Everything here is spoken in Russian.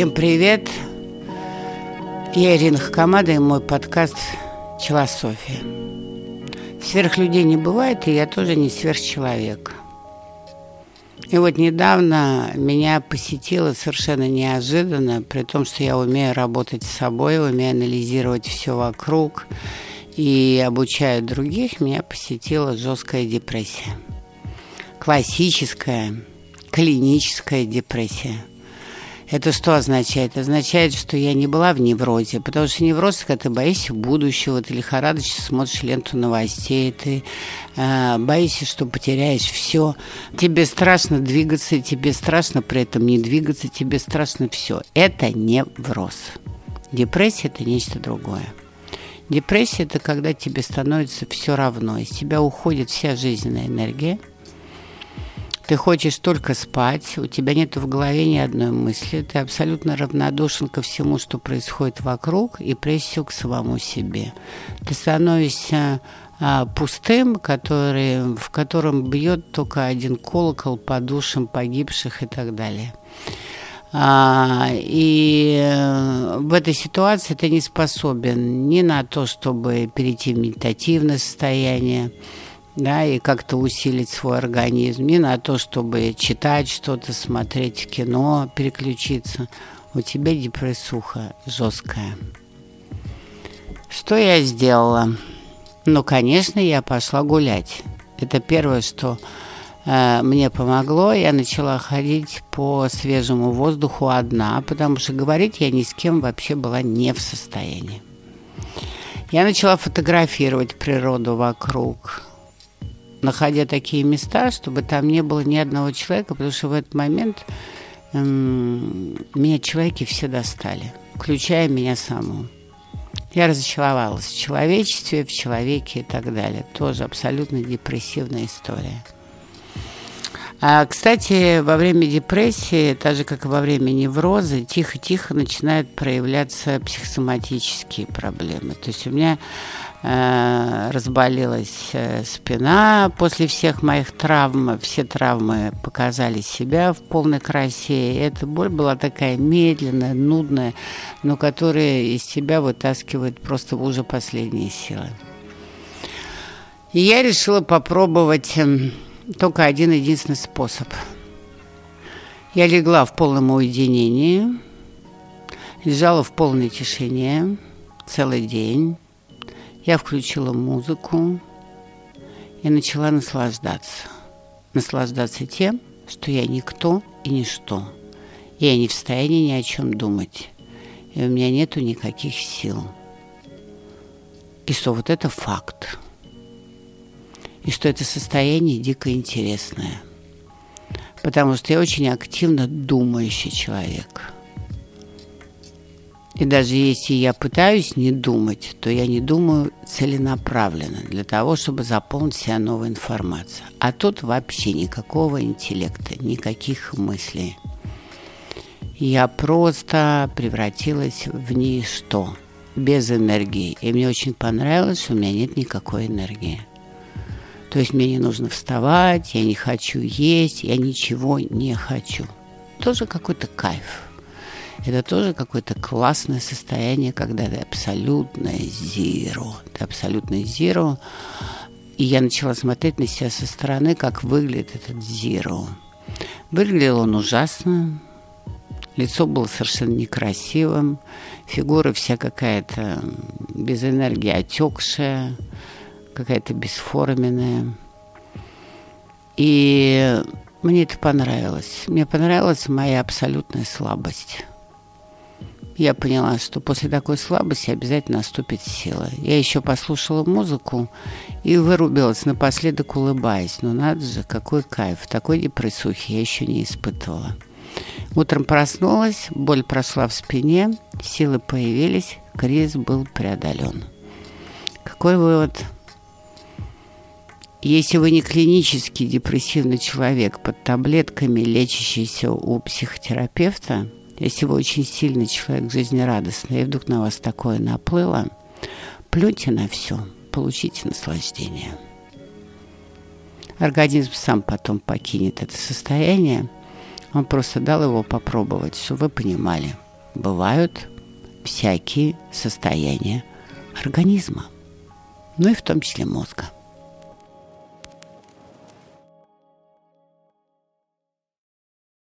Всем привет! Я Ирина Хакамада и мой подкаст «Челософия». Сверхлюдей не бывает, и я тоже не сверхчеловек. И вот недавно меня посетило совершенно неожиданно, при том, что я умею работать с собой, умею анализировать все вокруг и обучаю других, меня посетила жесткая депрессия. Классическая, клиническая депрессия – это что означает? Означает, что я не была в неврозе, потому что невроз, когда ты боишься будущего, ты лихорадочно смотришь ленту новостей, ты э, боишься, что потеряешь все. Тебе страшно двигаться, тебе страшно при этом не двигаться, тебе страшно все. Это невроз. Депрессия – это нечто другое. Депрессия – это когда тебе становится все равно, из тебя уходит вся жизненная энергия – ты хочешь только спать, у тебя нет в голове ни одной мысли, ты абсолютно равнодушен ко всему, что происходит вокруг, и прежде к самому себе. Ты становишься а, пустым, который, в котором бьет только один колокол по душам погибших и так далее. А, и э, в этой ситуации ты не способен ни на то, чтобы перейти в медитативное состояние, да, и как-то усилить свой организм, не на то, чтобы читать что-то, смотреть кино, переключиться. У тебя депрессуха жесткая. Что я сделала? Ну, конечно, я пошла гулять. Это первое, что э, мне помогло. Я начала ходить по свежему воздуху одна, потому что говорить я ни с кем вообще была не в состоянии. Я начала фотографировать природу вокруг находя такие места, чтобы там не было ни одного человека, потому что в этот момент эм, меня человеки все достали, включая меня саму. Я разочаровалась в человечестве, в человеке и так далее. Тоже абсолютно депрессивная история. А, кстати, во время депрессии, так же как и во время невроза, тихо-тихо начинают проявляться психосоматические проблемы. То есть у меня Э, разболелась э, спина после всех моих травм. Все травмы показали себя в полной красе. И эта боль была такая медленная, нудная, но которая из себя вытаскивает просто уже последние силы. И я решила попробовать только один единственный способ. Я легла в полном уединении, лежала в полной тишине целый день я включила музыку и начала наслаждаться. Наслаждаться тем, что я никто и ничто. Я не в состоянии ни о чем думать. И у меня нету никаких сил. И что вот это факт. И что это состояние дико интересное. Потому что я очень активно думающий человек – и даже если я пытаюсь не думать, то я не думаю целенаправленно для того, чтобы заполнить себя новой информацией. А тут вообще никакого интеллекта, никаких мыслей. Я просто превратилась в ничто, без энергии. И мне очень понравилось, что у меня нет никакой энергии. То есть мне не нужно вставать, я не хочу есть, я ничего не хочу. Тоже какой-то кайф. Это тоже какое-то классное состояние, когда ты абсолютное зеро. Ты абсолютное зеро. И я начала смотреть на себя со стороны, как выглядит этот зеро. Выглядел он ужасно. Лицо было совершенно некрасивым. Фигура вся какая-то без энергии отекшая, какая-то бесформенная. И мне это понравилось. Мне понравилась моя абсолютная слабость я поняла, что после такой слабости обязательно наступит сила. Я еще послушала музыку и вырубилась напоследок, улыбаясь. Ну надо же, какой кайф. Такой депрессухи я еще не испытывала. Утром проснулась, боль прошла в спине, силы появились, кризис был преодолен. Какой вывод? Если вы не клинический депрессивный человек под таблетками, лечащийся у психотерапевта – если вы очень сильный человек, жизнерадостный, и вдруг на вас такое наплыло, плюньте на все, получите наслаждение. Организм сам потом покинет это состояние. Он просто дал его попробовать, чтобы вы понимали. бывают всякие состояния организма, ну и в том числе мозга.